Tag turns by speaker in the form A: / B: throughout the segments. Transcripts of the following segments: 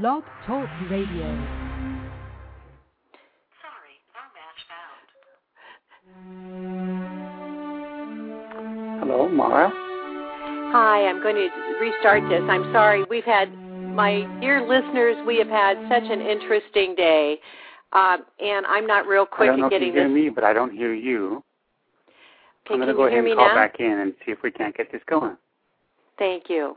A: Blog Talk Radio.
B: Sorry, no match found.
C: Hello, Mara.
D: Hi, I'm going to restart this. I'm sorry. We've had my dear listeners, we have had such an interesting day, um, and I'm not real quick at getting this.
C: I don't know
D: at getting
C: if you hear
D: this.
C: me, but I don't hear you.
D: Okay,
C: I'm going to
D: can
C: go
D: you
C: ahead
D: hear
C: and
D: me
C: call
D: now?
C: back in and see if we can't get this going.
D: Thank you.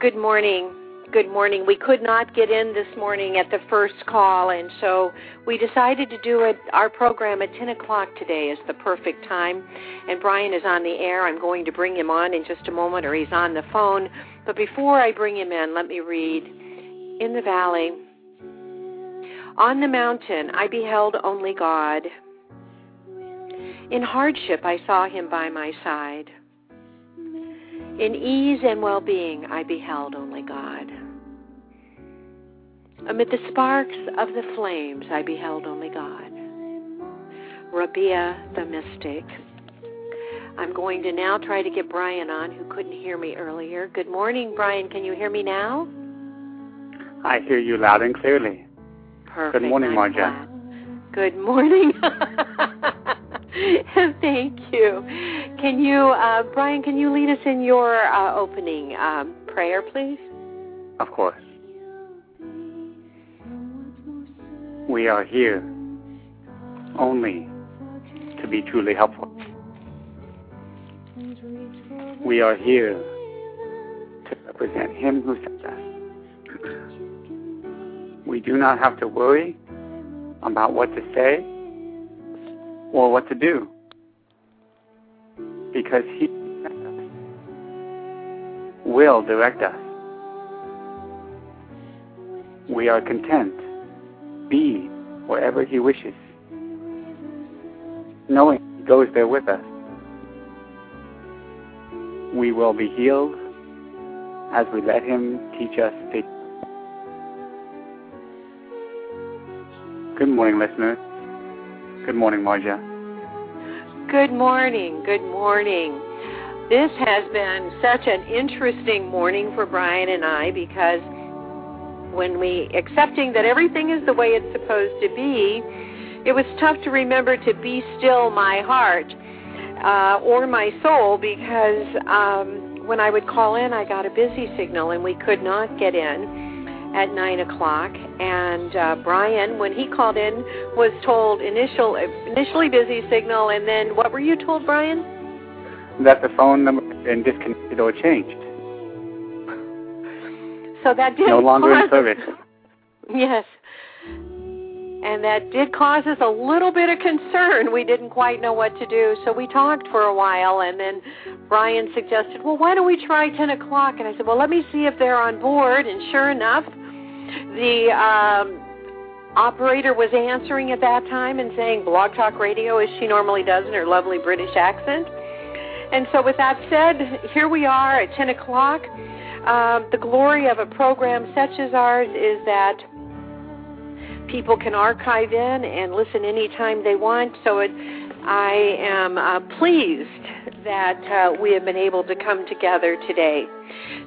D: Good morning. Good morning. We could not get in this morning at the first call, and so we decided to do it. Our program at 10 o'clock today is the perfect time, and Brian is on the air. I'm going to bring him on in just a moment, or he's on the phone. But before I bring him in, let me read. In the valley, on the mountain, I beheld only God. In hardship, I saw him by my side. In ease and well being, I beheld only God. Amid the sparks of the flames, I beheld only God. Rabia the mystic. I'm going to now try to get Brian on, who couldn't hear me earlier. Good morning, Brian. Can you hear me now?
C: I hear you loud and clearly.
D: Perfect.
C: Good
D: morning,
C: Marja.
D: Good morning. Thank you. Can you, uh, Brian, can you lead us in your uh, opening um, prayer, please?
C: Of course. We are here only to be truly helpful. We are here to represent Him who sent us. We do not have to worry about what to say or what to do because He will direct us. We are content, be wherever He wishes, knowing He goes there with us. We will be healed as we let Him teach us. To... Good morning, listeners. Good morning, Marja.
D: Good morning. Good morning. This has been such an interesting morning for Brian and I because when we accepting that everything is the way it's supposed to be, it was tough to remember to be still my heart uh, or my soul because um, when I would call in, I got a busy signal and we could not get in at nine o'clock. And uh, Brian, when he called in, was told initial initially busy signal, and then what were you told, Brian?
C: That the phone number had been disconnected or changed.
D: So that did
C: No longer in service.
D: Yes. And that did cause us a little bit of concern. We didn't quite know what to do, so we talked for a while, and then Brian suggested, "Well, why don't we try 10 o'clock?" And I said, "Well, let me see if they're on board." And sure enough, the um, operator was answering at that time and saying "Blog Talk Radio" as she normally does in her lovely British accent. And so, with that said, here we are at 10 o'clock. Um, the glory of a program such as ours is that people can archive in and listen anytime they want. So it, I am uh, pleased that uh, we have been able to come together today.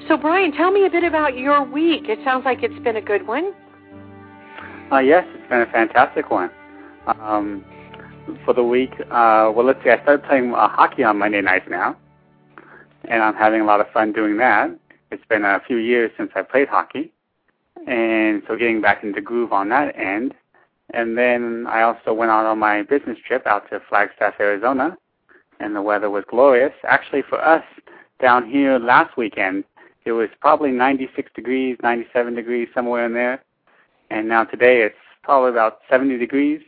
D: So, Brian, tell me a bit about your week. It sounds like it's been a good one.
C: Uh, yes, it's been a fantastic one. Um, for the week, uh, well, let's see, I started playing uh, hockey on Monday nights now, and I'm having a lot of fun doing that. It's been a few years since I played hockey, and so getting back into groove on that end. And then I also went out on my business trip out to Flagstaff, Arizona, and the weather was glorious. Actually, for us down here last weekend, it was probably 96 degrees, 97 degrees, somewhere in there. And now today it's probably about 70 degrees.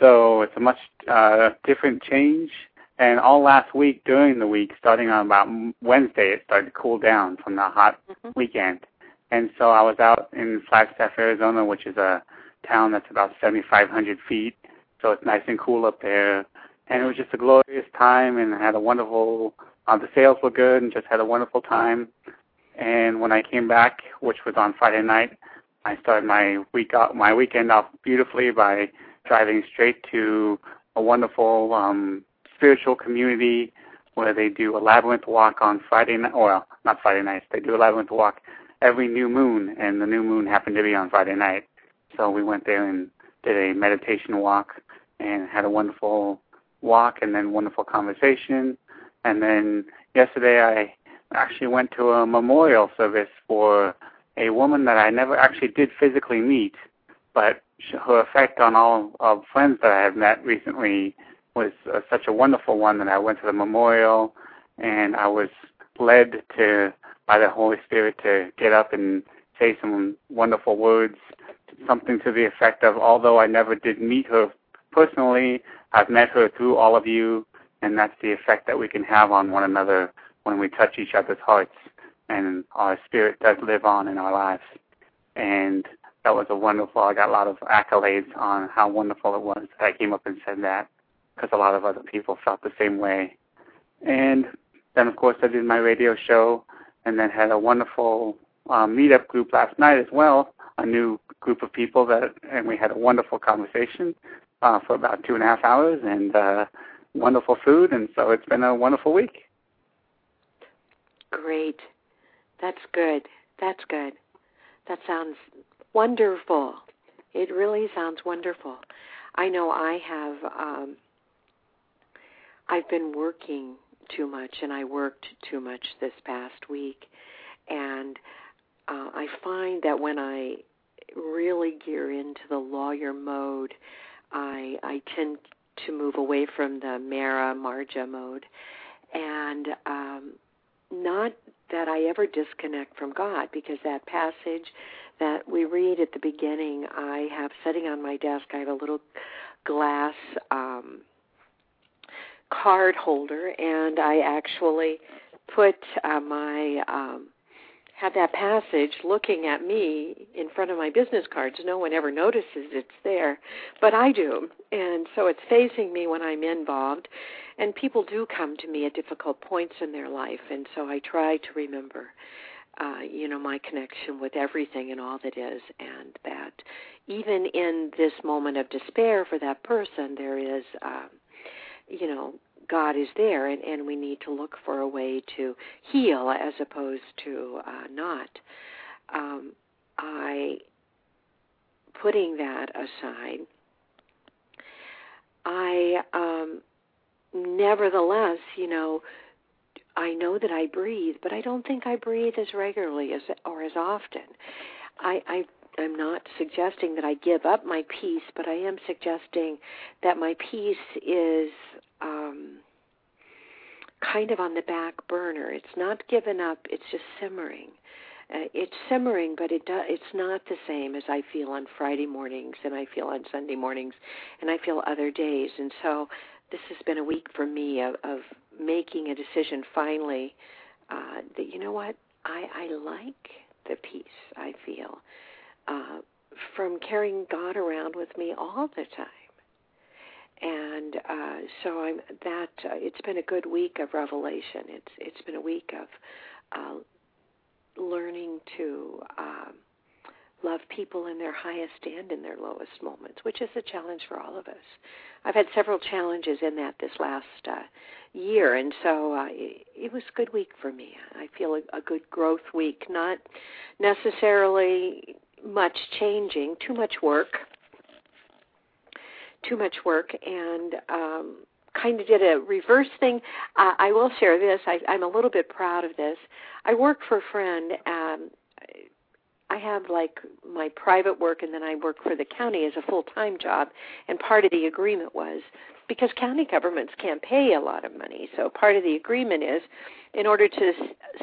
C: So it's a much uh, different change. And all last week, during the week, starting on about Wednesday, it started to cool down from the hot
D: Mhm.
C: weekend. And so I was out in Flagstaff, Arizona, which is a town that's about 7,500 feet. So it's nice and cool up there. And it was just a glorious time, and I had a wonderful. Uh, the sales were good, and just had a wonderful time. And when I came back, which was on Friday night, I started my week off, my weekend off beautifully by driving straight to a wonderful um, spiritual community where they do a labyrinth walk on Friday night. Well, not Friday nights. They do a labyrinth walk every new moon, and the new moon happened to be on Friday night. So we went there and did a meditation walk and had a wonderful walk and then wonderful conversation. And then yesterday I actually went to a memorial service for a woman that I never actually did physically meet, but her effect on all of friends that I have met recently was uh, such a wonderful one that I went to the memorial and I was led to by the Holy Spirit to get up and say some wonderful words, something to the effect of, although I never did meet her personally, I've met her through all of you, and that's the effect that we can have on one another when we touch each other's hearts, and our spirit does live on in our lives. And that was a wonderful. I got a lot of accolades on how wonderful it was that I came up and said that, because a lot of other people felt the same way. And then, of course, I did my radio show, and then had a wonderful um, meetup group last night as well. A new group of people that, and we had a wonderful conversation uh, for about two and a half hours, and uh, wonderful food, and so it's been a wonderful week.
D: Great. That's good. That's good. That sounds wonderful. It really sounds wonderful. I know I have um I've been working too much and I worked too much this past week and uh I find that when I really gear into the lawyer mode, I I tend to move away from the Mara Marja mode. And um not that I ever disconnect from God because that passage that we read at the beginning, I have sitting on my desk, I have a little glass um, card holder, and I actually put uh, my um, have that passage looking at me in front of my business cards. No one ever notices it's there, but I do, and so it's facing me when I'm involved. And people do come to me at difficult points in their life, and so I try to remember, uh, you know, my connection with everything and all that is, and that even in this moment of despair for that person, there is, um, you know, God is there, and, and we need to look for a way to heal as opposed to uh, not. Um, I, putting that aside, I, um, nevertheless, you know, I know that I breathe, but I don't think I breathe as regularly as or as often. I, I I'm not suggesting that I give up my peace, but I am suggesting that my peace is um, kind of on the back burner. It's not given up; it's just simmering. Uh, it's simmering, but it do, it's not the same as I feel on Friday mornings, and I feel on Sunday mornings, and I feel other days. And so, this has been a week for me of, of making a decision finally uh, that you know what I, I like the peace I feel uh, from carrying God around with me all the time. And uh, so I'm that. Uh, it's been a good week of revelation. It's it's been a week of uh, learning to um, love people in their highest and in their lowest moments, which is a challenge for all of us. I've had several challenges in that this last uh, year, and so uh, it, it was a good week for me. I feel a, a good growth week, not necessarily much changing, too much work, too much work, and um, kind of did a reverse thing. Uh, I will share this. I, I'm a little bit proud of this. I work for a friend. Um, I have like my private work and then I work for the county as a full-time job and part of the agreement was because county governments can't pay a lot of money. So part of the agreement is in order to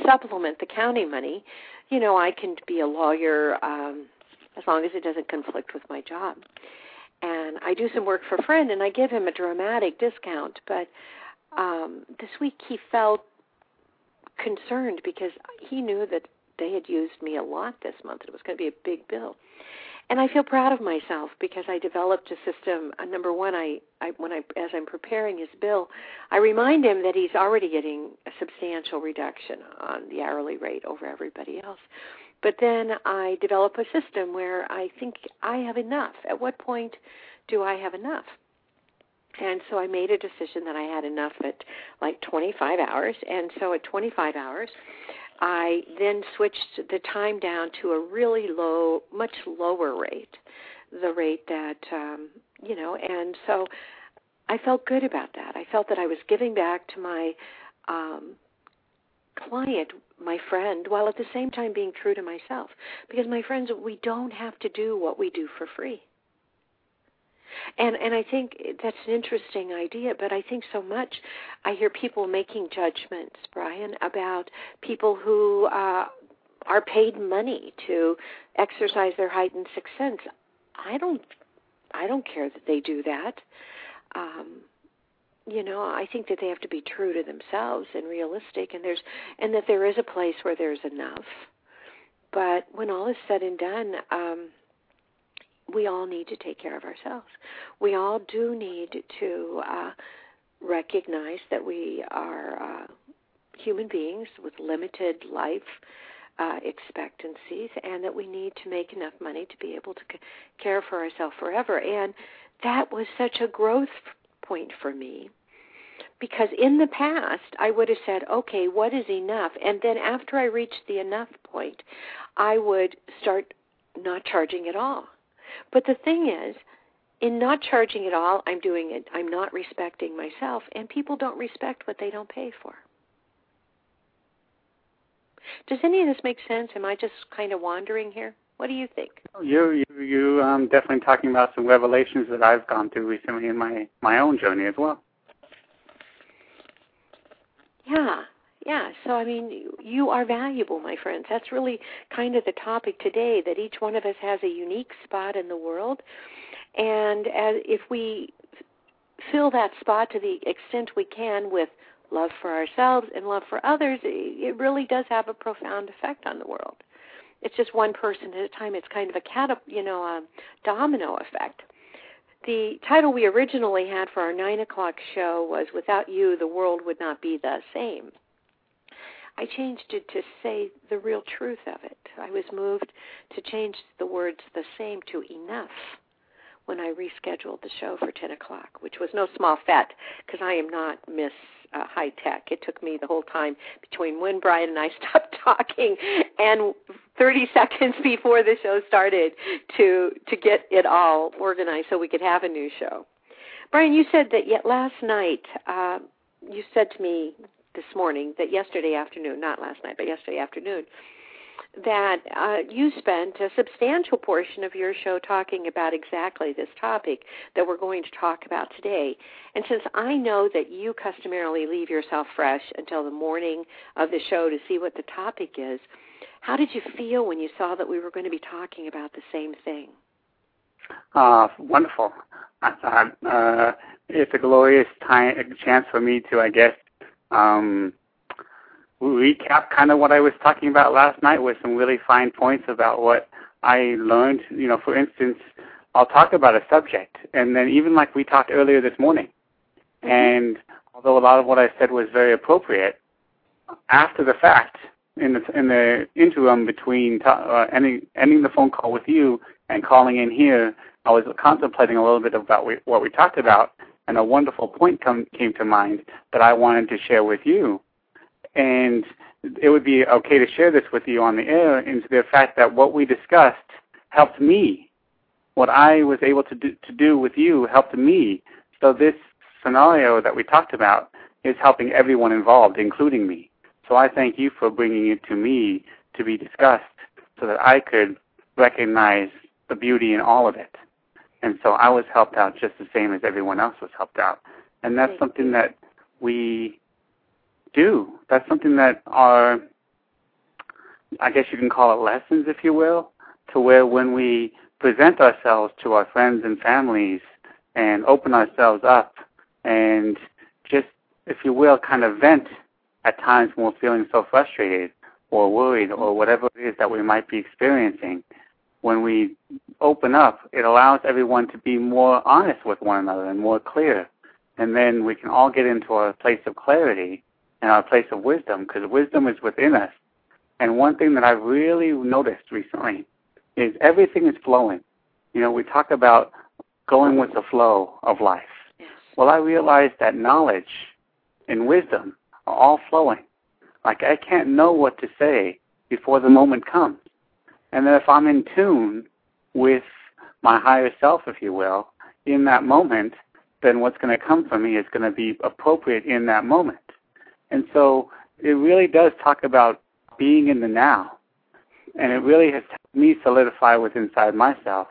D: supplement the county money, you know, I can be a lawyer um as long as it doesn't conflict with my job. And I do some work for a friend, and I give him a dramatic discount. But um, this week he felt concerned because he knew that they had used me a lot this month. And it was going to be a big bill. And I feel proud of myself because I developed a system. Uh, number one, I, I when I as I'm preparing his bill, I remind him that he's already getting a substantial reduction on the hourly rate over everybody else. But then I develop a system where I think I have enough. At what point do I have enough? And so I made a decision that I had enough at like 25 hours. And so at 25 hours, I then switched the time down to a really low, much lower rate, the rate that, um, you know, and so I felt good about that. I felt that I was giving back to my um, client, my friend, while at the same time being true to myself. Because, my friends, we don't have to do what we do for free. And and I think that's an interesting idea, but I think so much I hear people making judgments, Brian, about people who uh are paid money to exercise their heightened sixth sense. I don't I don't care that they do that. Um you know, I think that they have to be true to themselves and realistic and there's and that there is a place where there's enough. But when all is said and done, um we all need to take care of ourselves. We all do need to uh, recognize that we are uh, human beings with limited life uh, expectancies, and that we need to make enough money to be able to c- care for ourselves forever. And that was such a growth point for me because in the past I would have said, okay, what is enough? And then after I reached the enough point, I would start not charging at all. But the thing is, in not charging at all, I'm doing it. I'm not respecting myself, and people don't respect what they don't pay for. Does any of this make sense? Am I just kind of wandering here? What do you think?
C: You you you um definitely talking about some revelations that I've gone through recently in my my own journey as well.
D: Yeah, yeah, so I mean, you are valuable, my friends. That's really kind of the topic today that each one of us has a unique spot in the world. And as, if we fill that spot to the extent we can with love for ourselves and love for others, it really does have a profound effect on the world. It's just one person at a time. It's kind of a cat, you know, a domino effect. The title we originally had for our nine o'clock show was "Without You, the World Would Not Be the Same." I changed it to say the real truth of it. I was moved to change the words the same to enough when I rescheduled the show for 10 o'clock, which was no small fet because I am not Miss uh, High Tech. It took me the whole time between when Brian and I stopped talking and 30 seconds before the show started to to get it all organized so we could have a new show. Brian, you said that yet last night uh, you said to me this morning that yesterday afternoon, not last night, but yesterday afternoon, that uh, you spent a substantial portion of your show talking about exactly this topic that we're going to talk about today. And since I know that you customarily leave yourself fresh until the morning of the show to see what the topic is, how did you feel when you saw that we were going to be talking about the same thing?
C: Uh, wonderful. I thought uh, it's a glorious time, a chance for me to, I guess, um, recap kind of what I was talking about last night with some really fine points about what I learned. You know, for instance, I'll talk about a subject, and then even like we talked earlier this morning, mm-hmm. and although a lot of what I said was very appropriate, after the fact, in the in the interim between uh, ending ending the phone call with you and calling in here, I was contemplating a little bit about we, what we talked about, and a wonderful point come, came to mind that I wanted to share with you. And it would be okay to share this with you on the air into the fact that what we discussed helped me. What I was able to do, to do with you helped me. So this scenario that we talked about is helping everyone involved, including me. So I thank you for bringing it to me to be discussed so that I could recognize the beauty in all of it. And so I was helped out just the same as everyone else was helped out. And that's something that we do. That's something that are, I guess you can call it lessons, if you will, to where when we present ourselves to our friends and families and open ourselves up and just, if you will, kind of vent at times when we're feeling so frustrated or worried or whatever it is that we might be experiencing. When we open up, it allows everyone to be more honest with one another and more clear. And then we can all get into a place of clarity and our place of wisdom because wisdom is within us. And one thing that I've really noticed recently is everything is flowing. You know, we talk about going with the flow of life.
D: Yes.
C: Well, I realized that knowledge and wisdom are all flowing. Like I can't know what to say before the moment comes. And then if I'm in tune with my higher self, if you will, in that moment, then what's going to come from me is going to be appropriate in that moment. And so it really does talk about being in the now. And it really has helped me solidify within inside myself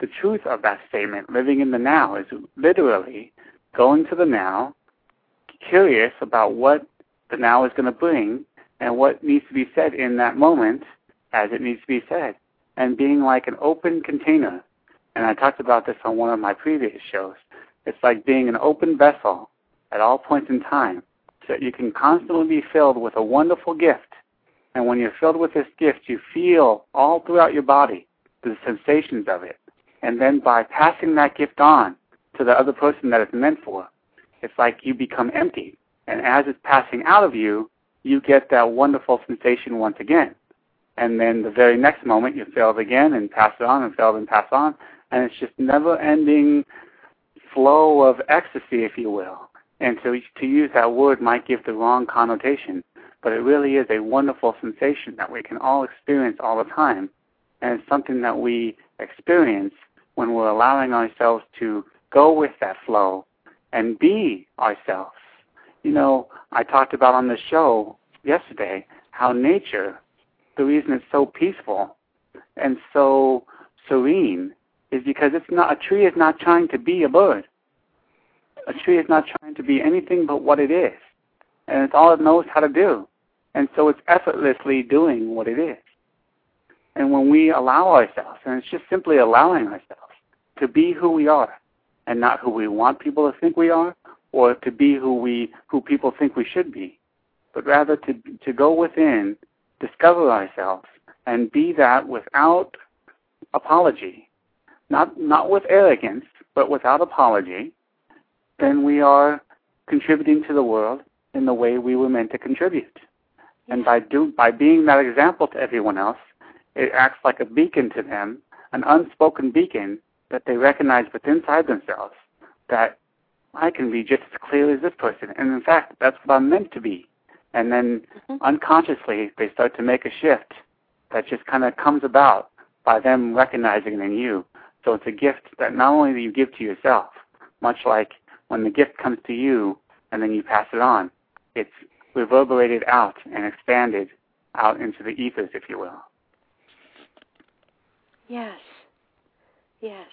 C: the truth of that statement. Living in the now is literally going to the now, curious about what the now is going to bring and what needs to be said in that moment as it needs to be said, and being like an open container. And I talked about this on one of my previous shows. It's like being an open vessel at all points in time so that you can constantly be filled with a wonderful gift. And when you're filled with this gift, you feel all throughout your body the sensations of it. And then by passing that gift on to the other person that it's meant for, it's like you become empty. And as it's passing out of you, you get that wonderful sensation once again. And then the very next moment, you fill it again and pass it on and fill it and pass on. And it's just never ending flow of ecstasy, if you will. And to, to use that word might give the wrong connotation, but it really is a wonderful sensation that we can all experience all the time. And it's something that we experience when we're allowing ourselves to go with that flow and be ourselves. You know, I talked about on the show yesterday how nature, the reason it's so peaceful and so serene is because it's not a tree is not trying to be a bird. A tree is not trying to be anything but what it is. And it's all it knows how to do. And so it's effortlessly doing what it is. And when we allow ourselves, and it's just simply allowing ourselves to be who we are and not who we want people to think we are or to be who we who people think we should be, but rather to to go within, discover ourselves and be that without apology. Not not with arrogance, but without apology, then we are contributing to the world in the way we were meant to contribute. And by do by being that example to everyone else, it acts like a beacon to them, an unspoken beacon that they recognize within inside themselves that I can be just as clear as this person. And in fact, that's what I'm meant to be. And then
D: Mm-hmm.
C: unconsciously, they start to make a shift that just kind of comes about by them recognizing it in you. So it's a gift that not only do you give to yourself, much like when the gift comes to you and then you pass it on, it's reverberated out and expanded out into the ethers, if you will.
D: Yes. Yes.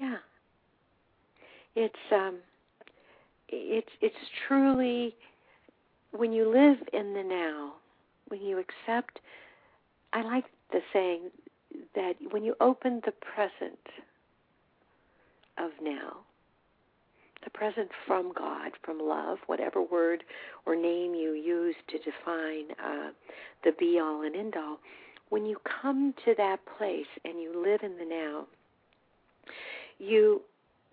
D: Yeah. It's um it's it's truly when you live in the now, when you accept I like the saying that when you open the present of now, the present from God, from love, whatever word or name you use to define uh, the be all and end all, when you come to that place and you live in the now, you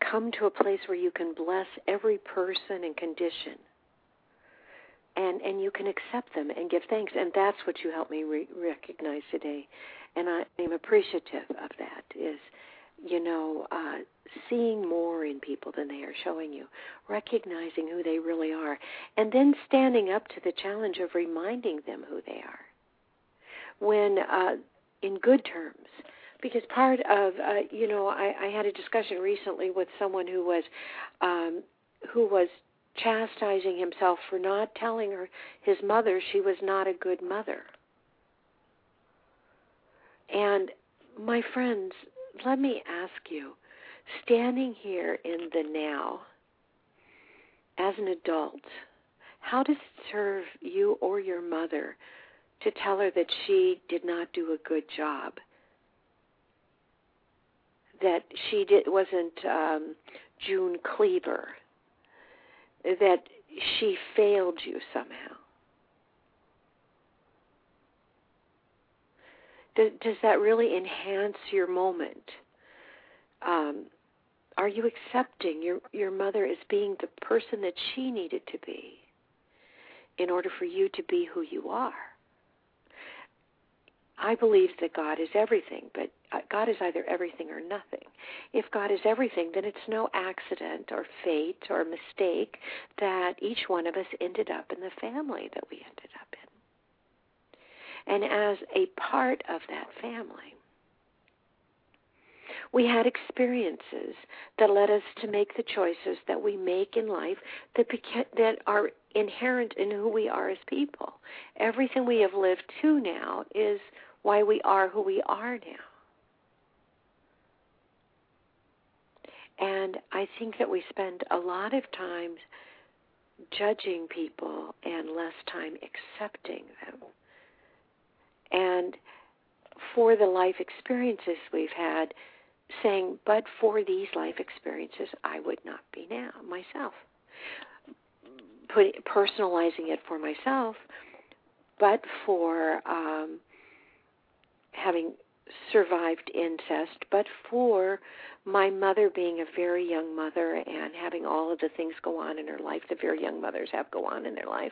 D: come to a place where you can bless every person and condition. And, and you can accept them and give thanks, and that's what you helped me re- recognize today, and I am appreciative of that. Is you know, uh, seeing more in people than they are showing you, recognizing who they really are, and then standing up to the challenge of reminding them who they are. When uh, in good terms, because part of uh, you know, I, I had a discussion recently with someone who was um, who was chastising himself for not telling her his mother she was not a good mother. And my friends, let me ask you, standing here in the now, as an adult, how does it serve you or your mother to tell her that she did not do a good job that she did wasn't um, June Cleaver, that she failed you somehow. Does, that really enhance your moment? Um, are you accepting your your mother as being the person that she needed to be in order for you to be who you are? I believe that God is everything, but uh, God is either everything or nothing. If God is everything, then it's no accident or fate or mistake that each one of us ended up in the family that we ended up in. And as a part of that family, we had experiences that led us to make the choices that we make in life that beca- that are inherent in who we are as people. Everything we have lived to now is why we are who we are now. And I think that we spend a lot of time judging people and less time accepting them. And for the life experiences we've had, saying, but for these life experiences, I would not be now myself. Put, personalizing it for myself, but for um, having survived incest, but for my mother being a very young mother and having all of the things go on in her life that very young mothers have go on in their life,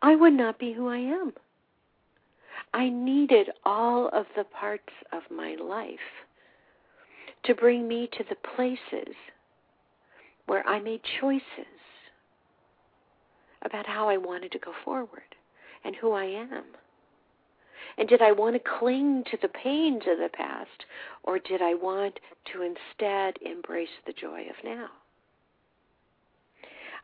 D: I would not be who I am. I needed all of the parts of my life to bring me to the places where I made choices about how I wanted to go forward and who I am. And did I want to cling to the pains of the past, or did I want to instead embrace the joy of now?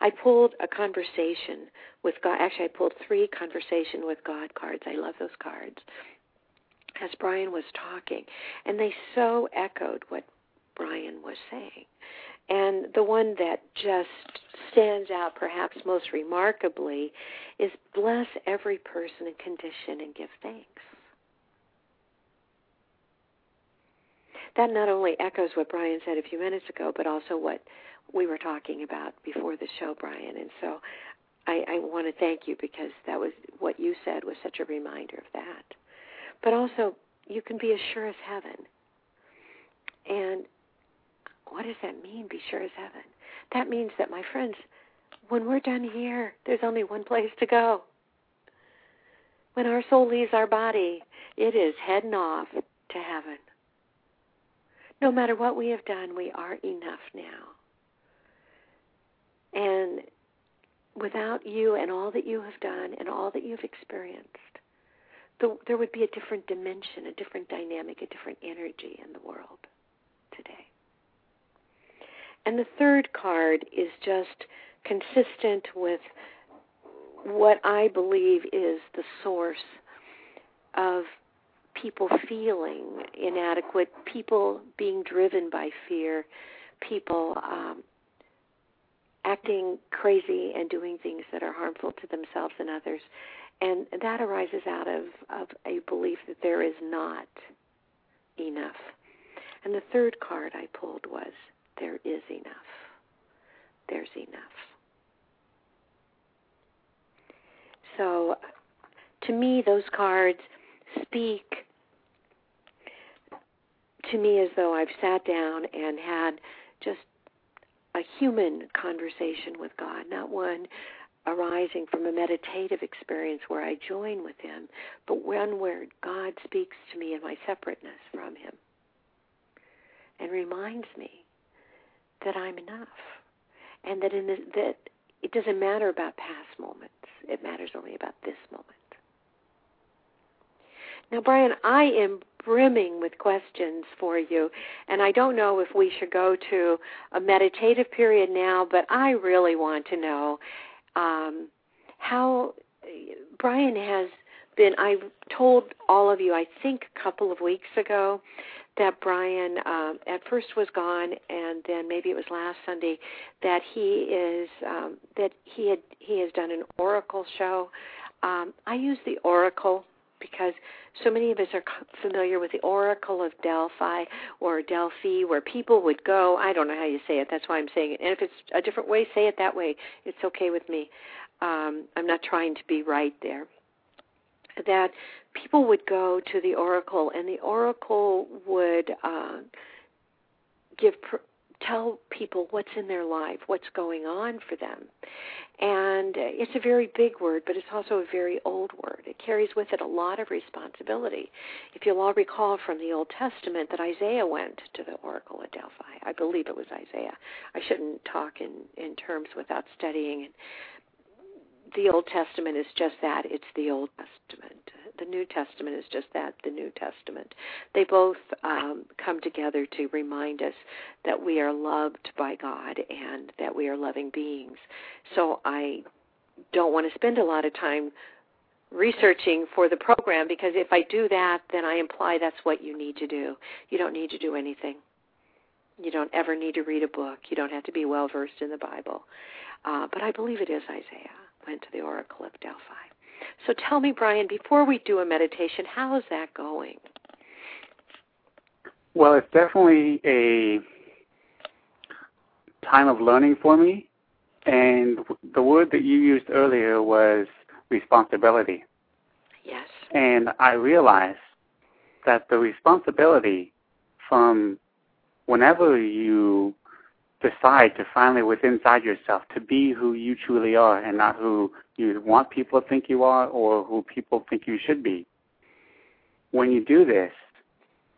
D: I pulled a conversation with God. Actually, I pulled three conversation with God cards. I love those cards. As Brian was talking, and they so echoed what Brian was saying. And the one that just stands out perhaps most remarkably is bless every person and condition and give thanks. That not only echoes what Brian said a few minutes ago, but also what we were talking about before the show, Brian. And so I, I want to thank you because that was what you said was such a reminder of that. But also, you can be as sure as heaven. And what does that mean, be sure as heaven? That means that, my friends, when we're done here, there's only one place to go. When our soul leaves our body, it is heading off to heaven. No matter what we have done, we are enough now. And without you and all that you have done and all that you've experienced, the, there would be a different dimension, a different dynamic, a different energy in the world today. And the third card is just consistent with what I believe is the source of people feeling inadequate, people being driven by fear, people um, acting crazy and doing things that are harmful to themselves and others. And that arises out of, of a belief that there is not enough. And the third card I pulled was there is enough. There's enough. So, to me, those cards speak to me as though I've sat down and had just a human conversation with God, not one arising from a meditative experience where I join with Him, but one where God speaks to me in my separateness from Him and reminds me that I'm enough, and that in that it doesn't matter about past moments. It matters only about this moment. Now, Brian, I am brimming with questions for you, and I don't know if we should go to a meditative period now, but I really want to know um, how Brian has been. I told all of you, I think, a couple of weeks ago, that Brian um, at first was gone, and then maybe it was last Sunday that he is um, that he had he has done an oracle show. Um, I use the oracle because so many of us are familiar with the Oracle of Delphi or Delphi, where people would go. I don't know how you say it. That's why I'm saying it. And if it's a different way, say it that way. It's okay with me. Um, I'm not trying to be right there. That people would go to the Oracle, and the Oracle would uh, give pr- tell people what's in their life, what's going on for them. And uh, it's a very big word, but it's also a very old word. It carries with it a lot of responsibility. If you'll all recall from the Old Testament that Isaiah went to the Oracle at Delphi. I believe it was Isaiah. I shouldn't talk in, in terms without studying. The Old Testament is just that it's the Old Testament the New Testament is just that, the New Testament. They both um, come together to remind us that we are loved by God and that we are loving beings. So I don't want to spend a lot of time researching for the program because if I do that, then I imply that's what you need to do. You don't need to do anything. You don't ever need to read a book. You don't have to be well versed in the Bible. Uh, but I believe it is Isaiah went to the Oracle of Delphi. So tell me, Brian, before we do a meditation, how is that going?
C: Well, it's definitely a time of learning for me. And the word that you used earlier was responsibility.
D: Yes.
C: And I realized that the responsibility from whenever you decide to finally, within inside yourself, to be who you truly are and not who you want people to think you are or who people think you should be. When you do this,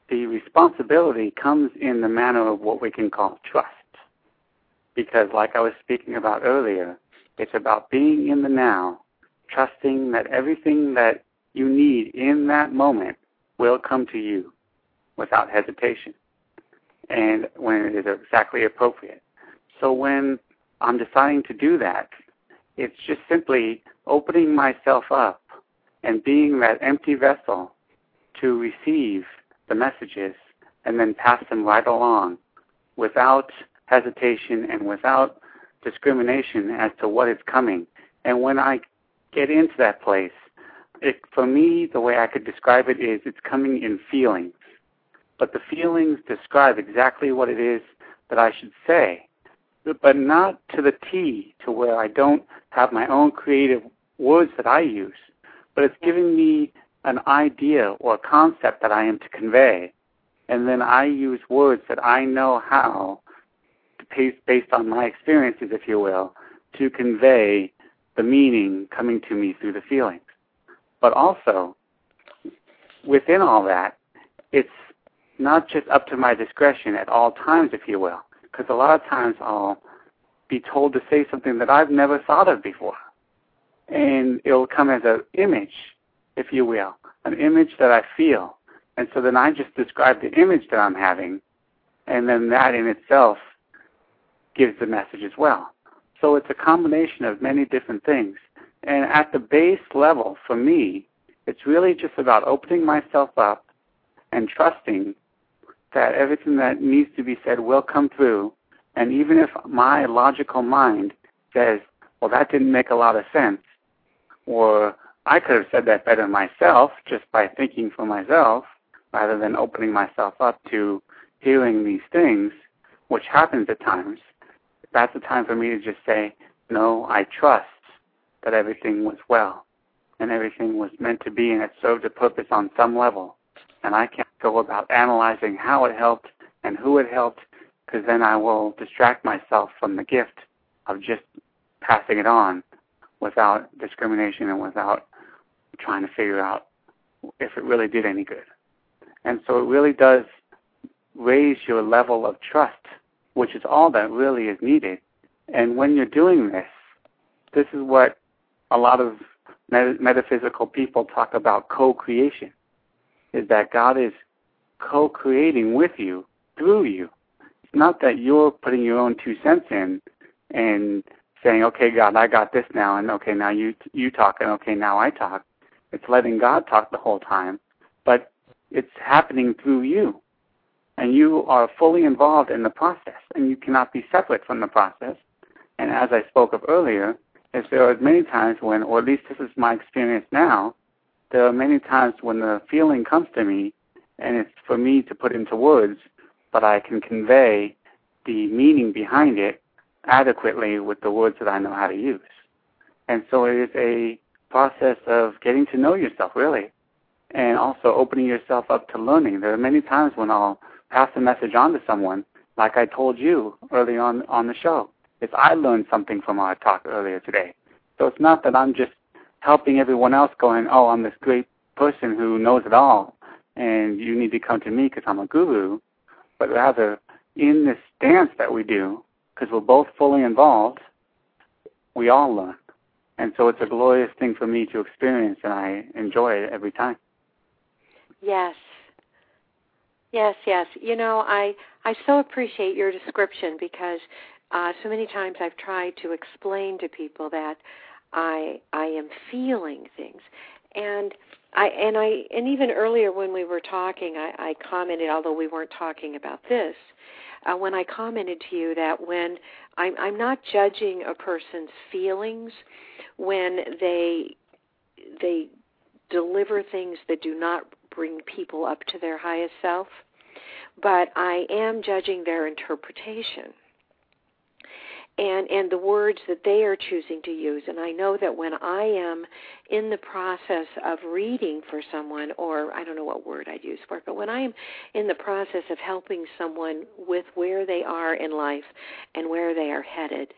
C: the responsibility comes in the manner of what we can call trust. Because, like I was speaking about earlier, it's about being in the now, trusting that everything that you need in that moment will come to you without hesitation and when it is exactly appropriate. So when I'm deciding to do that, it's just simply opening myself up and being that empty vessel to receive the messages and then pass them right along without hesitation and without discrimination as to what is coming. And when I get into that place, it, for me, the way I could describe it is it's coming in feelings but the feelings describe exactly what it is that I should say, but not to the T to where I don't have my own creative words that I use, but it's giving me an idea or a concept that I am to convey, and then I use words that I know how, based on my experiences, if you will, to convey the meaning coming to me through the feelings. But also, within all that, it's not just up to my discretion at all times, if you will, because a lot of times I'll be told to say something that I've never thought of before. And it'll come as an image, if you will, an image that I feel. And so then I just describe the image that I'm having, and then that in itself gives the message as well. So it's a combination of many different things. And at the base level, for me, it's really just about opening myself up and trusting that everything that needs to be said will come through. And even if my logical mind says, well, that didn't make a lot of sense, or I could have said that better myself just by thinking for myself rather than opening myself up to hearing these things, which happens at times, that's the time for me to just say, no, I trust that everything was well and everything was meant to be and it served a purpose on some level and I can't go about analyzing how it helped and who it helped, because then I will distract myself from the gift of just passing it on without discrimination and without trying to figure out if it really did any good. And so it really does raise your level of trust, which is all that really is needed. And when you're doing this, this is what a lot of metaphysical people talk about co-creation is that God is co-creating with you through you. It's not that you're putting your own two cents in and saying, "Okay, God, I got this now," and okay, now you you talk, and okay, now I talk. It's letting God talk the whole time, but it's happening through you, and you are fully involved in the process, and you cannot be separate from the process. And as I spoke of earlier, is there are many times when, or at least this is my experience now, there are many times when the feeling comes to me and it's for me to put into words, but I can convey the meaning behind it adequately with the words that I know how to use. And so it is a process of getting to know yourself, really, and also opening yourself up to learning. There are many times when I'll pass a message on to someone, like I told you early on on the show. If I learned something from our talk earlier today. So it's not that I'm just helping everyone else going, oh, I'm this great person who knows it all, and you need to come to me because I'm a guru, but rather in this dance that we do, because we're both fully involved, we all learn. And so it's a glorious thing for me to experience, and I enjoy it every time.
D: Yes. Yes, yes. You know, I I so appreciate your description because uh, so many times I've tried to explain to people that I I am feeling things, and I and I and even earlier when we were talking, I, I commented, although we weren't talking about this, uh, when I commented to you that when I'm I'm not judging a person's feelings when they they deliver things that do not bring people up to their highest self, but I am judging their interpretation and and the words that they are choosing to use and i know that when i am in the process of reading for someone or i don't know what word i'd use for it but when i am in the process of helping someone with where they are in life and where they are headed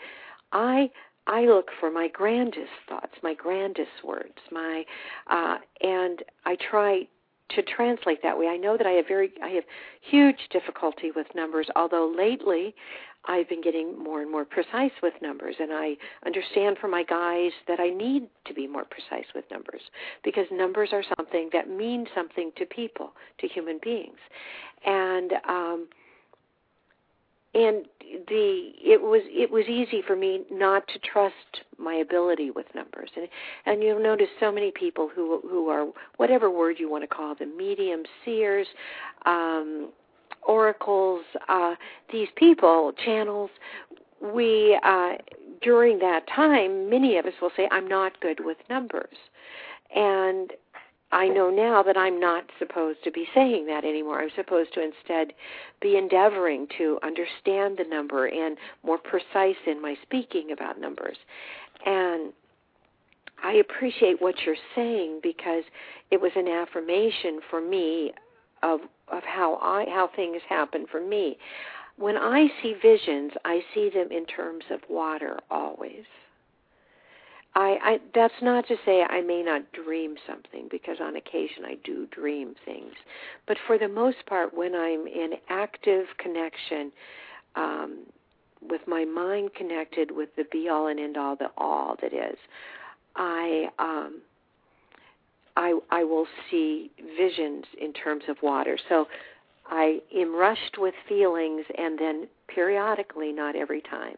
D: i I look for my grandest thoughts, my grandest words, my uh, and I try to translate that way. I know that I have very I have huge difficulty with numbers, although lately I've been getting more and more precise with numbers and I understand from my guys that I need to be more precise with numbers because numbers are something that mean something to people, to human beings. And um and the it was it was easy for me not to trust my ability with numbers and and you'll notice so many people who who are whatever word you want to call them mediums seers um oracles uh these people channels we uh during that time many of us will say i'm not good with numbers and I know now that I'm not supposed to be saying that anymore. I'm supposed to instead be endeavoring to understand the number and more precise in my speaking about numbers. And I appreciate what you're saying because it was an affirmation for me of of how I how things happen for me. When I see visions, I see them in terms of water always. I, I that's not to say I may not dream something because on occasion I do dream things, but for the most part, when I'm in active connection um, with my mind connected with the be all and end all, the all that is, I um, I I will see visions in terms of water. So I am rushed with feelings, and then periodically, not every time,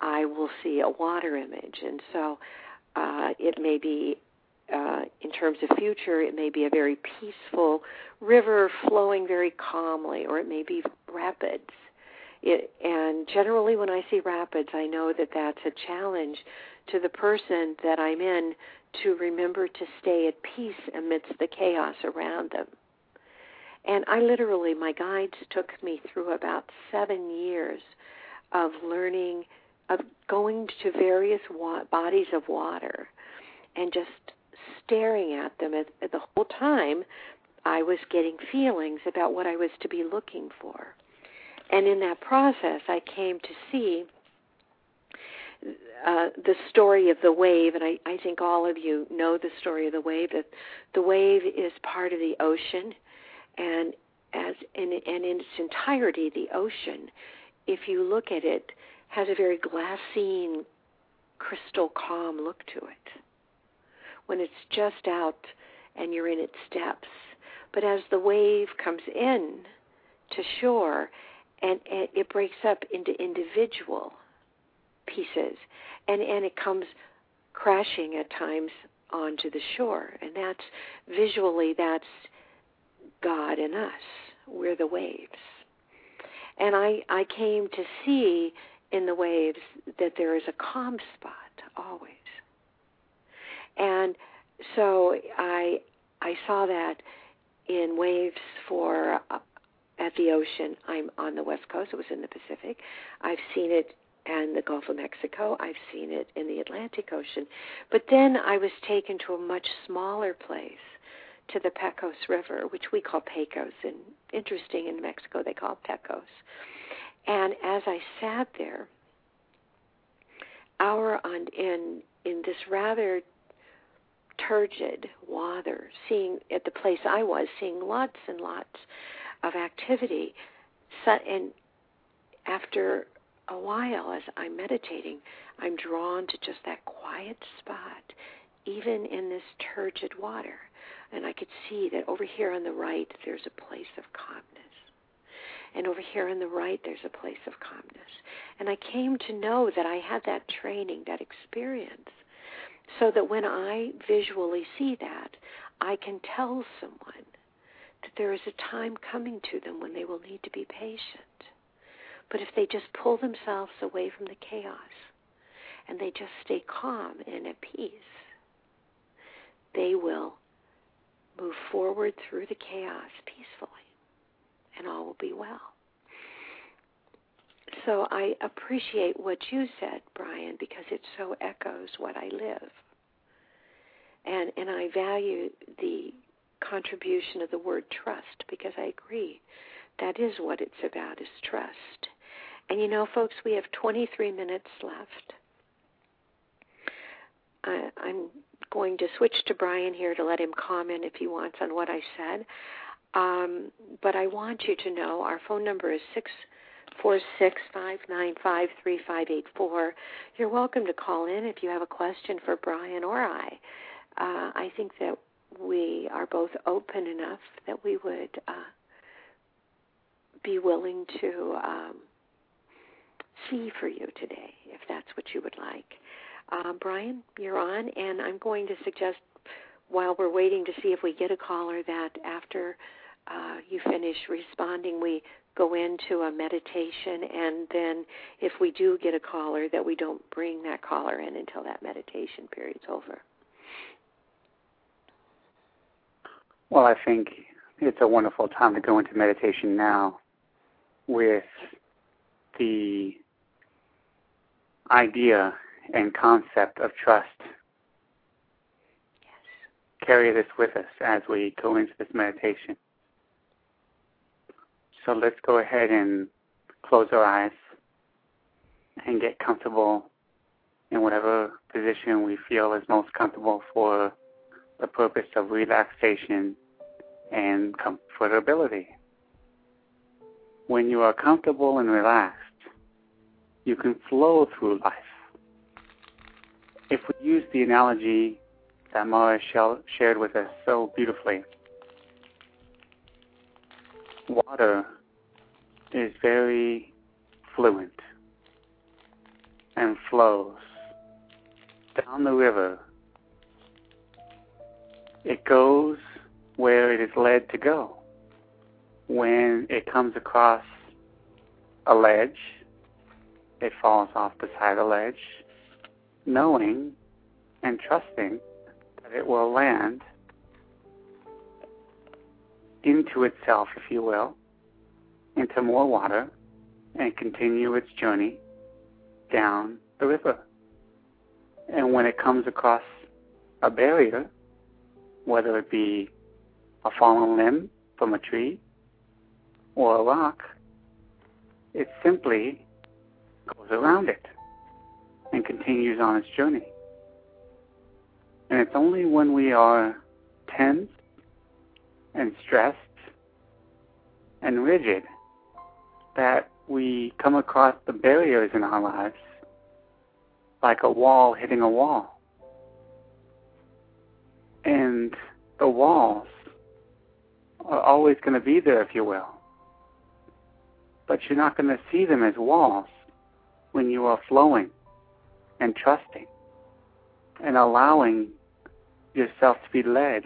D: I will see a water image. And so uh, it may be, uh, in terms of future, it may be a very peaceful river flowing very calmly, or it may be rapids. It, and generally, when I see rapids, I know that that's a challenge to the person that I'm in to remember to stay at peace amidst the chaos around them. And I literally, my guides took me through about seven years of learning of going to various wa- bodies of water and just staring at them at, at the whole time I was getting feelings about what I was to be looking for. And in that process, I came to see uh, the story of the wave, and I, I think all of you know the story of the wave. That the wave is part of the ocean, and as in, and in its entirety, the ocean, if you look at it, has a very glassine, crystal calm look to it. When it's just out and you're in its depths. But as the wave comes in to shore, and, and it breaks up into individual pieces, and, and it comes crashing at times onto the shore. And that's visually, that's God in us. We're the waves. And I, I came to see in the waves that there is a calm spot always. And so I I saw that in waves for uh, at the ocean. I'm on the west coast. It was in the Pacific. I've seen it in the Gulf of Mexico. I've seen it in the Atlantic Ocean. But then I was taken to a much smaller place, to the Pecos River, which we call Pecos, and interesting in Mexico they call it Pecos. And as I sat there, hour on in in this rather turgid water, seeing at the place I was, seeing lots and lots of activity. And after a while, as I'm meditating, I'm drawn to just that quiet spot, even in this turgid water. And I could see that over here on the right, there's a place of calmness. And over here on the right, there's a place of calmness. And I came to know that I had that training, that experience, so that when I visually see that, I can tell someone that there is a time coming to them when they will need to be patient. But if they just pull themselves away from the chaos and they just stay calm and at peace, they will move forward through the chaos peacefully and all will be well. So I appreciate what you said, Brian, because it so echoes what I live. And and I value the contribution of the word trust because I agree that is what it's about is trust. And you know, folks, we have 23 minutes left. I, I'm going to switch to Brian here to let him comment if he wants on what I said. Um, but I want you to know our phone number is six four six five nine five three five eight four. You're welcome to call in if you have a question for Brian or I. Uh, I think that we are both open enough that we would uh, be willing to um, see for you today, if that's what you would like. Uh, Brian, you're on, and I'm going to suggest while we're waiting to see if we get a caller that after uh, you finish responding, we go into a meditation, and then if we do get a caller, that we don't bring that caller in until that meditation period's over.
C: Well, I think it's a wonderful time to go into meditation now with the idea and concept of trust.
D: Yes.
C: Carry this with us as we go into this meditation. So let's go ahead and close our eyes and get comfortable in whatever position we feel is most comfortable for the purpose of relaxation and comfortability. When you are comfortable and relaxed, you can flow through life. If we use the analogy that Mara shared with us so beautifully, water is very fluent and flows down the river. It goes where it is led to go. When it comes across a ledge, it falls off the ledge, knowing and trusting that it will land into itself, if you will, into more water, and continue its journey down the river. And when it comes across a barrier, whether it be a fallen limb from a tree or a rock, it simply goes around it and continues on its journey. And it's only when we are tense and stressed and rigid that we come across the barriers in our lives like a wall hitting a wall. And the walls are always going to be there, if you will. But you're not going to see them as walls when you are flowing and trusting and allowing yourself to be led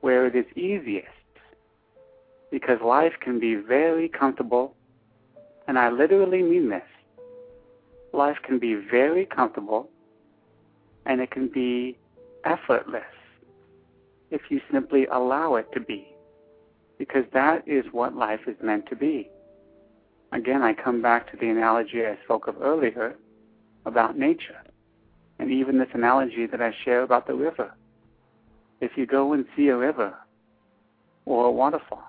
C: where it is easiest. Because life can be very comfortable, and I literally mean this. Life can be very comfortable, and it can be effortless. if you simply allow it to be, because that is what life is meant to be. Again, I come back to the analogy I spoke of earlier about nature, and even this analogy that I share about the river. If you go and see a river, or a waterfall,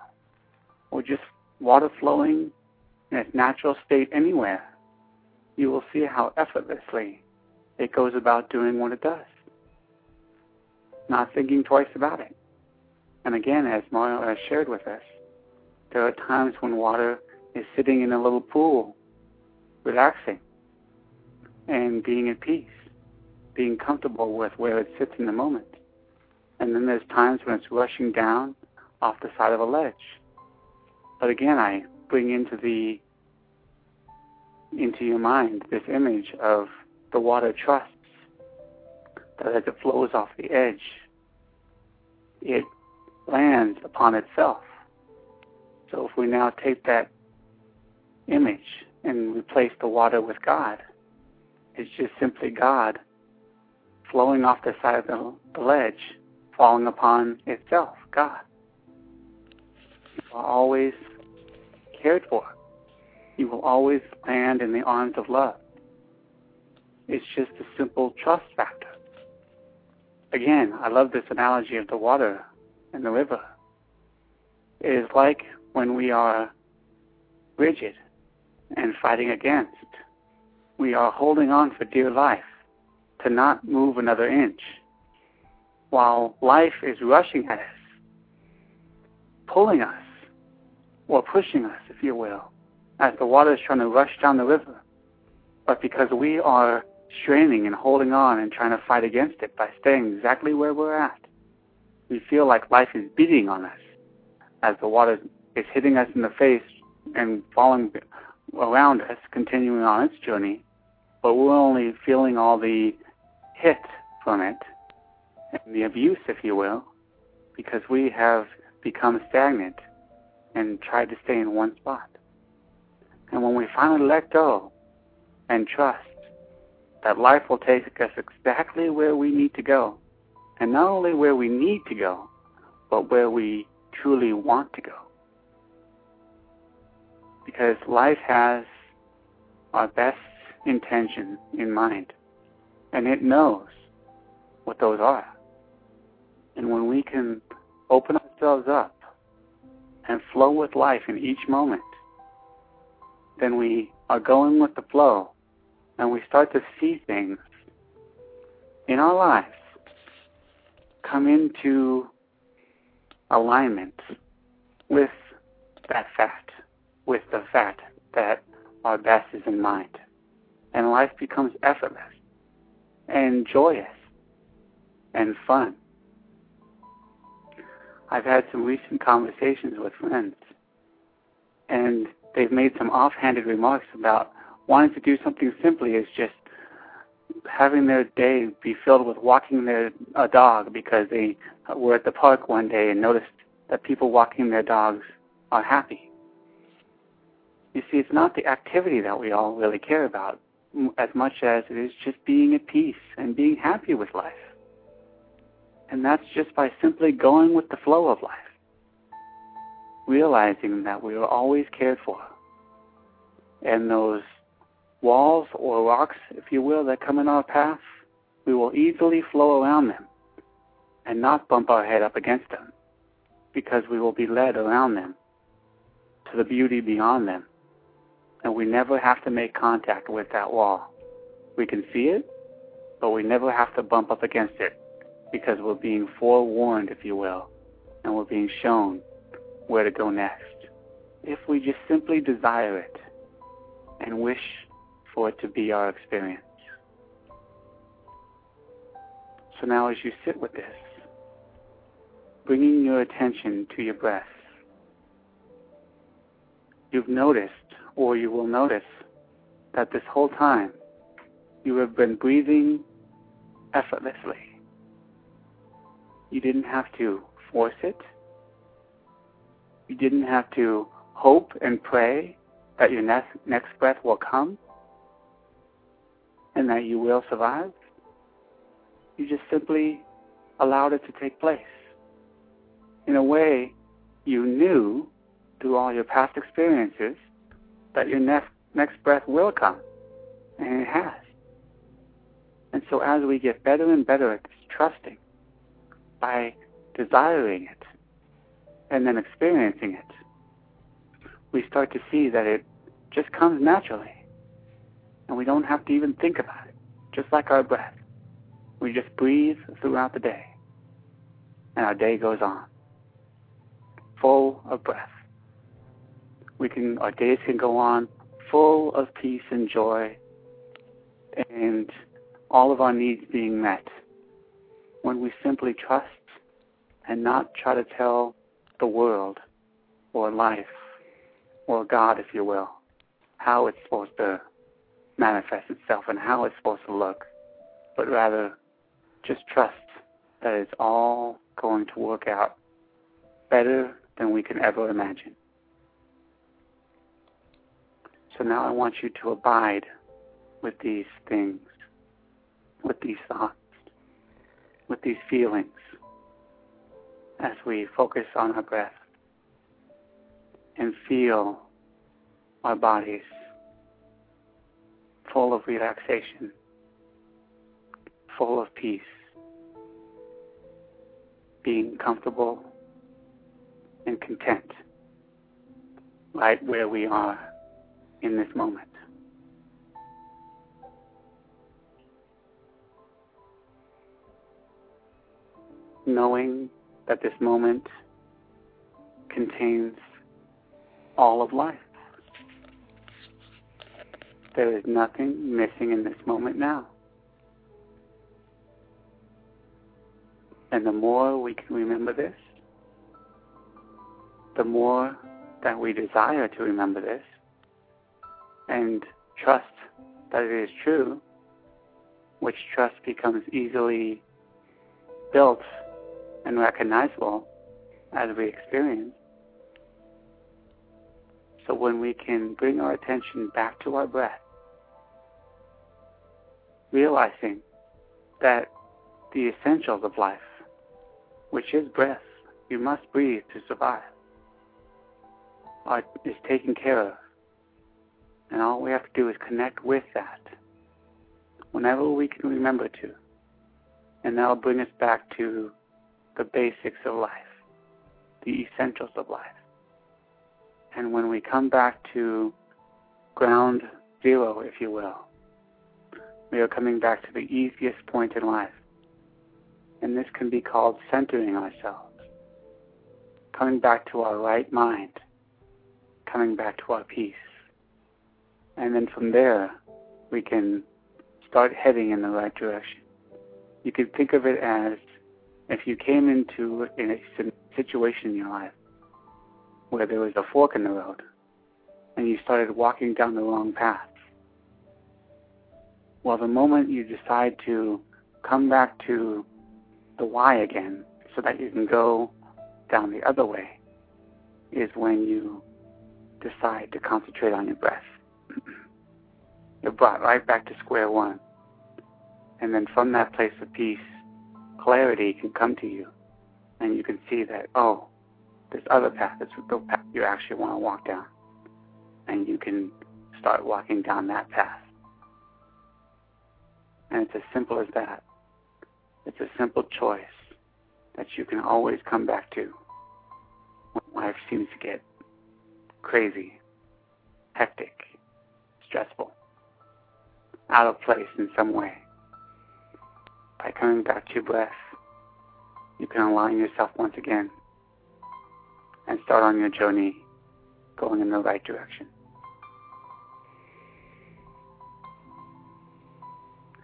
C: or just water flowing in its natural state anywhere, you will see how effortlessly it goes about doing what it does, not thinking twice about it. And again, as Mara has shared with us, there are times when water is sitting in a little pool, relaxing and being at peace, being comfortable with where it sits in the moment. And then there's times when it's rushing down off the side of a ledge. But again, I bring into the into your mind this image of the water trusts that as it flows off the edge, it lands upon itself. So if we now take that image and replace the water with God, it's just simply God flowing off the side of the, ledge, falling upon itself, God. You are always cared for. You will always land in the arms of love. It's just a simple trust factor. Again, I love this analogy of the water and the river. It is like when we are rigid and fighting against. We are holding on for dear life to not move another inch while life is rushing at us, pulling us, or pushing us, if you will, as the water is trying to rush down the river. But because we are straining and holding on and trying to fight against it by staying exactly where we're at, we feel like life is beating on us as the water is hitting us in the face and falling around us, continuing on its journey, but we're only feeling all the hit from it and the abuse, if you will, because we have become stagnant and tried to stay in one spot. And when we finally let go and trust that life will take us exactly where we need to go, and not only where we need to go, but where we truly want to go. Because life has our best intention in mind, and it knows what those are. And when we can open ourselves up and flow with life in each moment, then we are going with the flow and we start to see things in our lives come into alignment with that fact, with the fact that our best is in mind. And life becomes effortless and joyous and fun. I've had some recent conversations with friends, and they've made some offhanded remarks about wanting to do something simply as just having their day be filled with walking their a dog because they were at the park one day and noticed that people walking their dogs are happy. You see, it's not the activity that we all really care about as much as it is just being at peace and being happy with life. And that's just by simply going with the flow of life, realizing that we are always cared for. And those walls or rocks, if you will, that come in our path, we will easily flow around them and not bump our head up against them because we will be led around them to the beauty beyond them. And we never have to make contact with that wall. We can see it, but we never have to bump up against it because we're being forewarned, if you will, and we're being shown where to go next. If we just simply desire it and wish for it to be our experience. So now, as you sit with this, bringing your attention to your breath, you've noticed, or you will notice, that this whole time you have been breathing effortlessly. You didn't have to force it. You didn't have to hope and pray that your next, next breath will come and that you will survive. You just simply allowed it to take place in a way, you knew through all your past experiences that your next next breath will come, and it has. And so, as we get better and better at this trusting, by desiring it and then experiencing it, we start to see that it just comes naturally. And we don't have to even think about it, just like our breath. We just breathe throughout the day, and our day goes on, full of breath. We can, our days can go on full of peace and joy, and all of our needs being met when we simply trust and not try to tell the world or life or God, if you will, how it's supposed to manifest itself and how it's supposed to look, but rather just trust that it's all going to work out better than we can ever imagine. So now I want you to abide with these things, with these thoughts, with these feelings as we focus on our breath and feel our bodies full of relaxation, full of peace, being comfortable and content right where we are in this moment. Knowing that this moment contains all of life. There is nothing missing in this moment now. And the more we can remember this, the more that we desire to remember this and trust that it is true, which trust becomes easily built and recognizable as we experience. So when we can bring our attention back to our breath, realizing that the essentials of life, which is breath, you must breathe to survive, are, is taken care of. And all we have to do is connect with that whenever we can remember to. And that'll bring us back to the basics of life, the essentials of life. And when we come back to ground zero, if you will, we are coming back to the easiest point in life. And this can be called centering ourselves, coming back to our right mind, coming back to our peace. And then from there, we can start heading in the right direction. You can think of it as if you came into in a situation in your life where there was a fork in the road and you started walking down the wrong path. Well, the moment you decide to come back to the why again so that you can go down the other way is when you decide to concentrate on your breath. You're brought right back to square one. And then from that place of peace, clarity can come to you. And you can see that, oh, this other path is the path you actually want to walk down. And you can start walking down that path. And it's as simple as that. It's a simple choice that you can always come back to when life seems to get crazy, hectic, stressful, out of place in some way. By coming back to your breath, you can align yourself once again and start on your journey going in the right direction.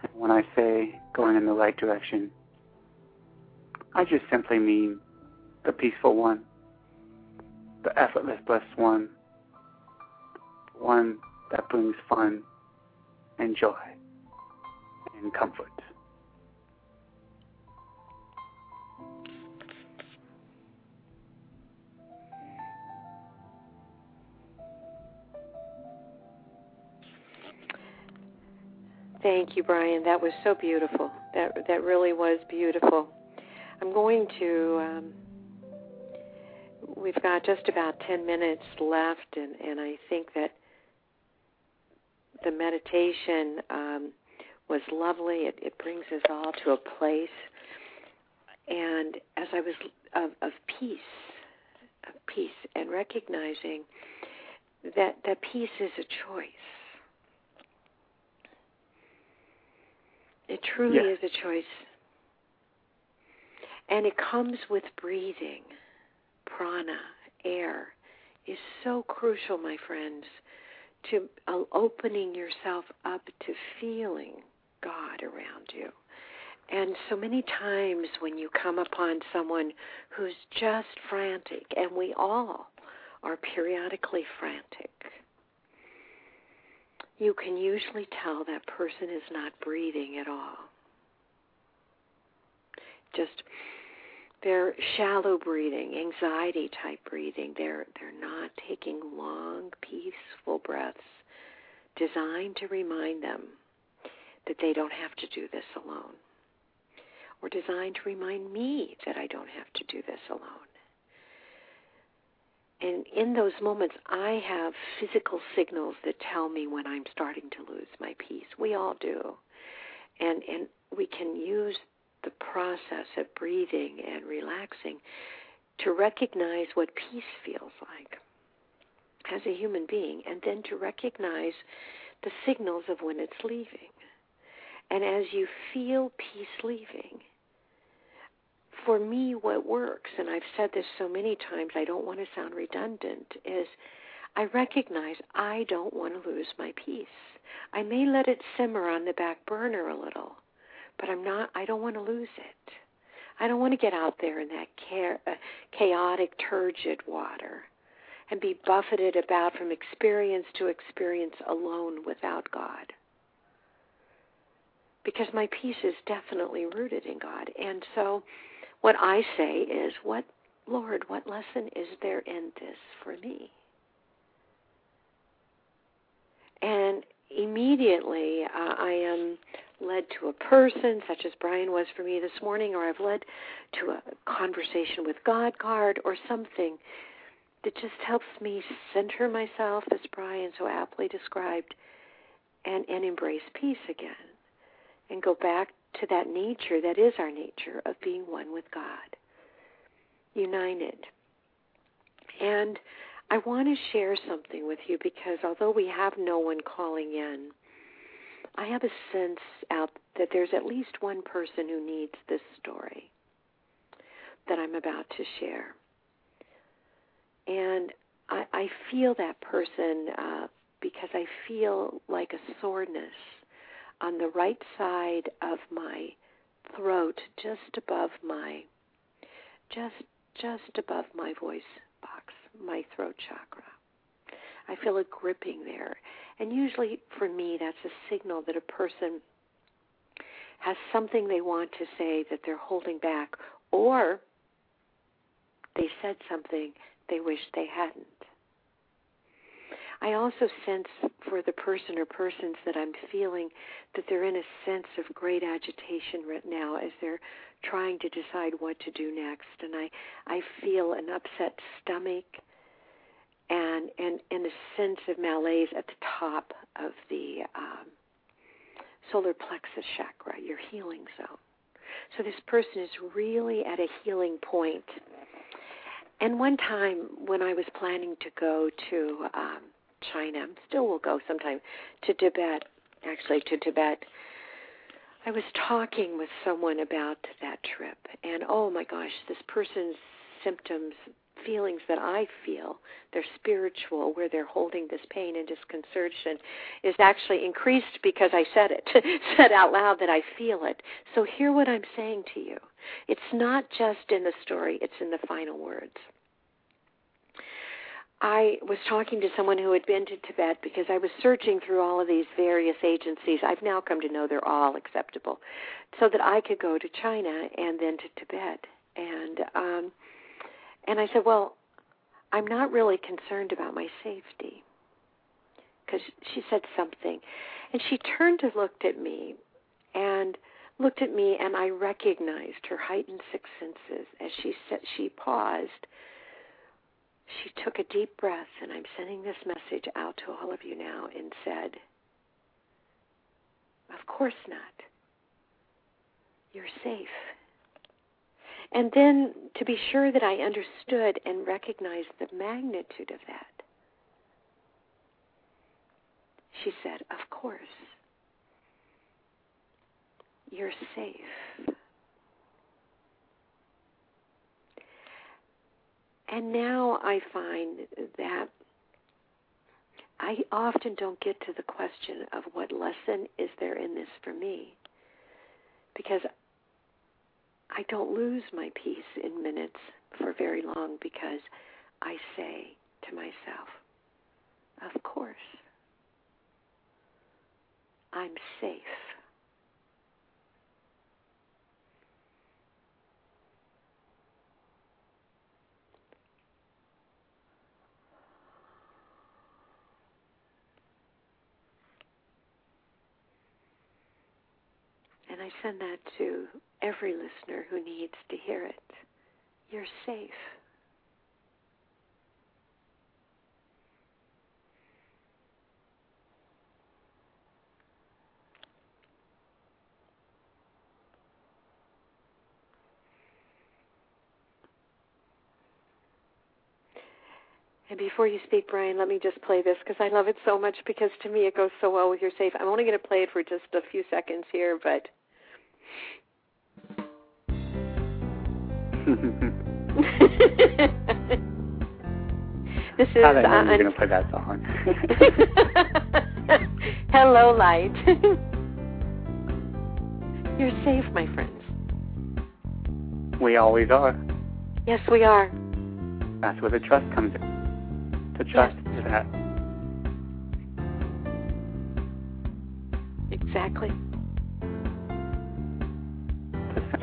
C: And when I say going in the right direction, I just simply mean the peaceful one, the effortless blessed one, one that brings fun and joy and comfort.
D: Thank you, Brian. That was so beautiful. That that really was beautiful. I'm going to um, we've got just about 10 minutes left, and, and I think that the meditation um, was lovely. It, it brings us all to a place. And as I was of, of peace, of peace, and recognizing that that peace is a choice. It truly is a choice. And it comes with breathing. Prana, air, is so crucial, my friends, to uh, opening yourself up to feeling God around you. And so many times when you come upon someone who's just frantic, and we all are periodically frantic, you can usually tell that person is not breathing at all. Just they're shallow breathing, anxiety type breathing. They're they're not taking long, peaceful breaths designed to remind them that they don't have to do this alone. Or designed to remind me that I don't have to do this alone. And in those moments, I have physical signals that tell me when I'm starting to lose my peace. We all do. And, and we can use the process of breathing and relaxing to recognize what peace feels like as a human being, and then to recognize the signals of when it's leaving. And as you feel peace leaving, for me, what works, and I've said this so many times, I don't want to sound redundant, is I recognize I don't want to lose my peace. I may let it simmer on the back burner a little, but I'm not. I don't want to lose it. I don't want to get out there in that uh, chaotic, turgid water and be buffeted about from experience to experience alone without God. Because my peace is definitely rooted in God. And so what I say is, what, Lord, what lesson is there in this for me? And immediately uh, I am led to a person, such as Brian was for me this morning, or I've led to a conversation with God card or something that just helps me center myself, as Brian so aptly described, and, and embrace peace again and go back to that nature that is our nature of being one with God, united. And I want to share something with you because although we have no one calling in, I have a sense out that there's at least one person who needs this story that I'm about to share. And I, I feel that person uh, because I feel like a soreness on the right side of my throat, just above my, just just above my voice box, my throat chakra. I feel a gripping there, and usually for me, that's a signal that a person has something they want to say that they're holding back, or they said something they wish they hadn't. I also sense for the person or persons that I'm feeling that they're in a sense of great agitation right now as they're trying to decide what to do next. And I, I feel an upset stomach and, and, and a sense of malaise at the top of the um, solar plexus chakra, your healing zone. So this person is really at a healing point. And one time when I was planning to go to um, China, still will go sometime, to Tibet, actually to Tibet. I was talking with someone about that trip, and oh my gosh, this person's symptoms, feelings that I feel, they're spiritual, where they're holding this pain and disconcertion, is actually increased because I said it, said out loud that I feel it. So hear what I'm saying to you. It's not just in the story, it's in the final words. I was talking to someone who had been to Tibet because I was searching through all of these various agencies. I've now come to know they're all acceptable, so that I could go to China and then to Tibet. And um, and I said, well, I'm not really concerned about my safety because she said something, and she turned and looked at me, and looked at me, and I recognized her heightened six senses as she said she paused she took a deep breath, and I'm sending this message out to all of you now, and said, Of course not. You're safe. And then to be sure that I understood and recognized the magnitude of that, she said, Of course. You're safe. And now I find that I often don't get to the question of what lesson is there in this for me because I don't lose my peace in minutes for very long because I say to myself, of course, I'm safe. And I send that to every listener who needs to hear it. You're safe. And before you speak, Brian, let me just play this because I love it so much because to me it goes so well with your safe. I'm only going to play it for just a few seconds here, but. this is.
C: How the hell
D: uh,
C: are you going to play that song?
D: Hello, light. You're safe, my friends.
C: we always are.
D: Yes, we are.
C: That's where the trust comes in. The trust is that
D: Exactly.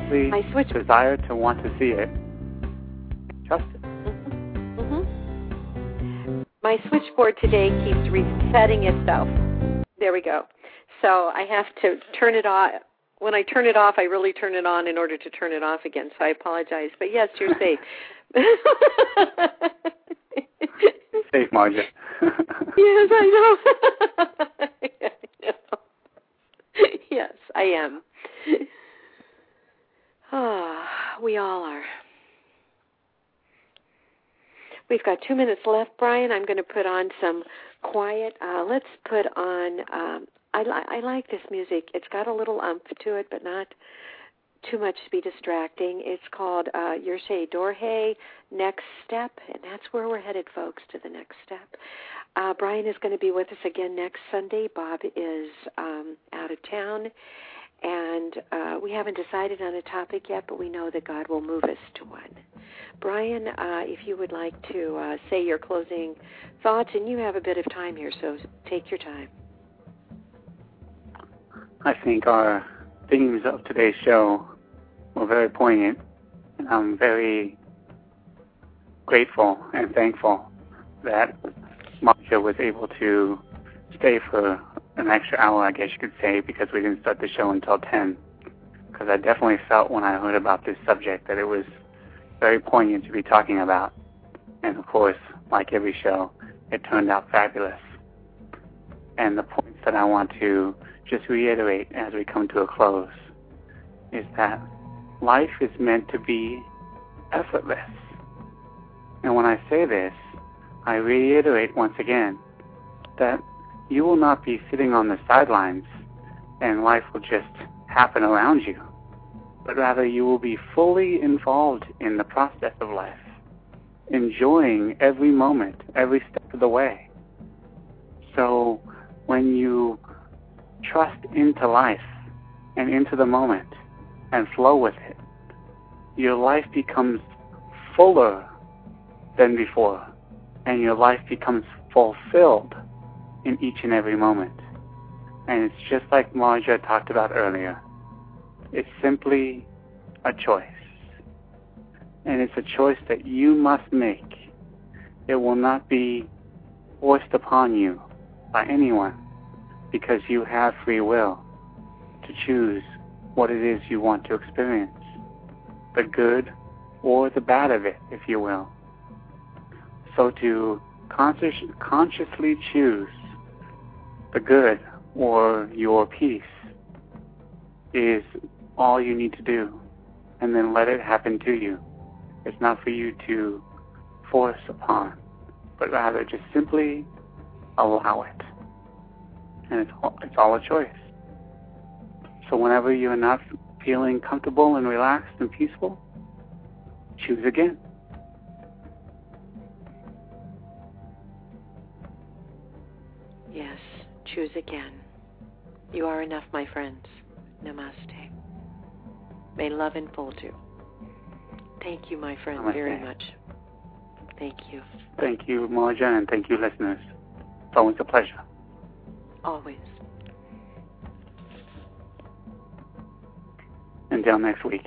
C: To simply
D: My switch-
C: desire to want to see it. Trust it.
D: hmm My switchboard today keeps resetting itself. There we go. So I have to turn it off. When I turn it off, I really turn it on in order to turn it off again. So I apologize. But yes, you're safe.
C: Safe margin.
D: Yes, I know. Yes, I am. Ah, we all are. We've got two minutes left, Brian. I'm going to put on some quiet. Uh, let's put on. Um, I, li- I like this music. It's got a little umph to it, but not too much to be distracting. It's called uh, Yershe Dorhe Next Step, and that's where we're headed, folks, to the next step. Uh, Brian is going to be with us again next Sunday. Bob is um, out of town, and uh, we haven't decided on a topic yet, but we know that God will move us to one. Brian, uh, if you would like to uh, say your closing thoughts, and you have a bit of time here, so take your time.
C: I think our themes of today's show were very poignant, and I'm very grateful and thankful that Marcia was able to stay for an extra hour, I guess you could say, because we didn't start the show until 10. Because I definitely felt when I heard about this subject that it was very poignant to be talking about. And of course, like every show, it turned out fabulous. And the points that I want to just reiterate as we come to a close is that life is meant to be effortless. And when I say this, I reiterate once again that you will not be sitting on the sidelines and life will just happen around you, but rather you will be fully involved in the process of life, enjoying every moment, every step of the way. So when you trust into life and into the moment and flow with it, your life becomes fuller than before, and your life becomes fulfilled in each and every moment. And it's just like Mara talked about earlier. It's simply a choice. And it's a choice that you must make. It will not be forced upon you by anyone because you have free will to choose what it is you want to experience, the good or the bad of it, if you will. So to conscious, consciously choose the good or your peace is all you need to do, and then let it happen to you. It's not for you to force upon, but rather just simply allow it. And it's all, it's all a choice. So whenever you're not feeling comfortable and relaxed and peaceful, choose again.
D: Choose again. You are enough, my friends. Namaste. May love enfold you. Thank you, my friend,
C: Namaste.
D: very much. Thank you.
C: Thank you, Marjan, and thank you, listeners. It's always a pleasure.
D: Always.
C: Until next week.